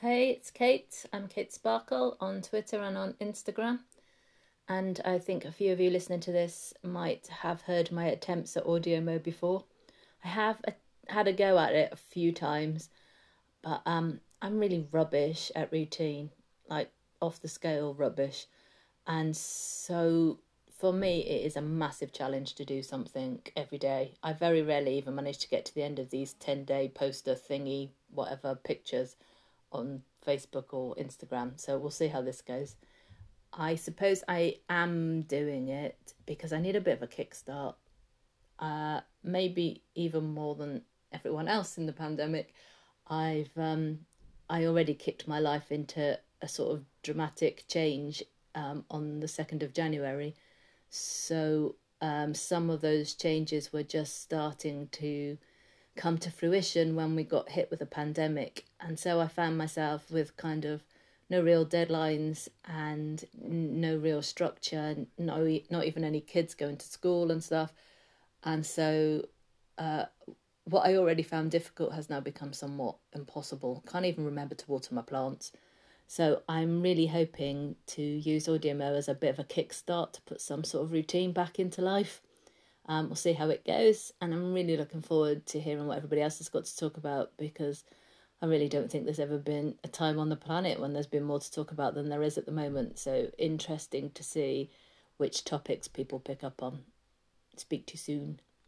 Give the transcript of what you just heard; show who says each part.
Speaker 1: Hey, it's Kate. I'm Kate Sparkle on Twitter and on Instagram. And I think a few of you listening to this might have heard my attempts at Audiomo before. I have a, had a go at it a few times, but um, I'm really rubbish at routine, like off the scale rubbish. And so for me, it is a massive challenge to do something every day. I very rarely even manage to get to the end of these 10 day poster thingy, whatever pictures on Facebook or Instagram. So we'll see how this goes. I suppose I am doing it because I need a bit of a kickstart. Uh, maybe even more than everyone else in the pandemic. I've um, I already kicked my life into a sort of dramatic change um, on the second of January, so um, some of those changes were just starting to come to fruition when we got hit with a pandemic. And so I found myself with kind of no real deadlines and no real structure, and no not even any kids going to school and stuff. And so uh, what I already found difficult has now become somewhat impossible. Can't even remember to water my plants. So I'm really hoping to use Audiomo as a bit of a kickstart to put some sort of routine back into life. Um, we'll see how it goes, and I'm really looking forward to hearing what everybody else has got to talk about because I really don't think there's ever been a time on the planet when there's been more to talk about than there is at the moment. So interesting to see which topics people pick up on. Speak to you soon.